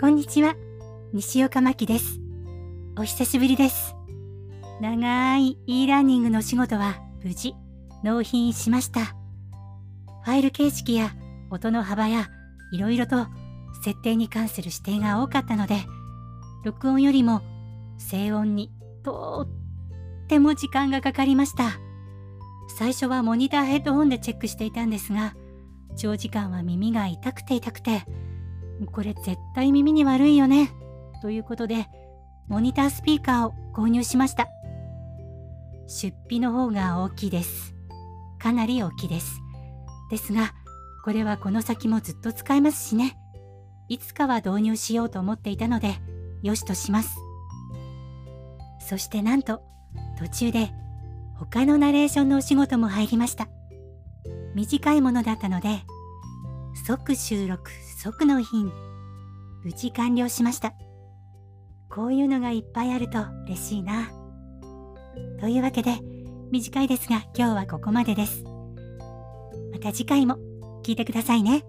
こんにちは。西岡真希です。お久しぶりです。長い e ラーニングの仕事は無事納品しました。ファイル形式や音の幅やいろいろと設定に関する指定が多かったので、録音よりも静音にとっても時間がかかりました。最初はモニターヘッドホンでチェックしていたんですが、長時間は耳が痛くて痛くて、これ絶対耳に悪いよね。ということで、モニタースピーカーを購入しました。出費の方が大きいです。かなり大きいです。ですが、これはこの先もずっと使えますしね。いつかは導入しようと思っていたので、よしとします。そしてなんと、途中で他のナレーションのお仕事も入りました。短いものだったので、即収録、即納品、無事完了しました。こういうのがいっぱいあると嬉しいな。というわけで、短いですが今日はここまでです。また次回も聞いてくださいね。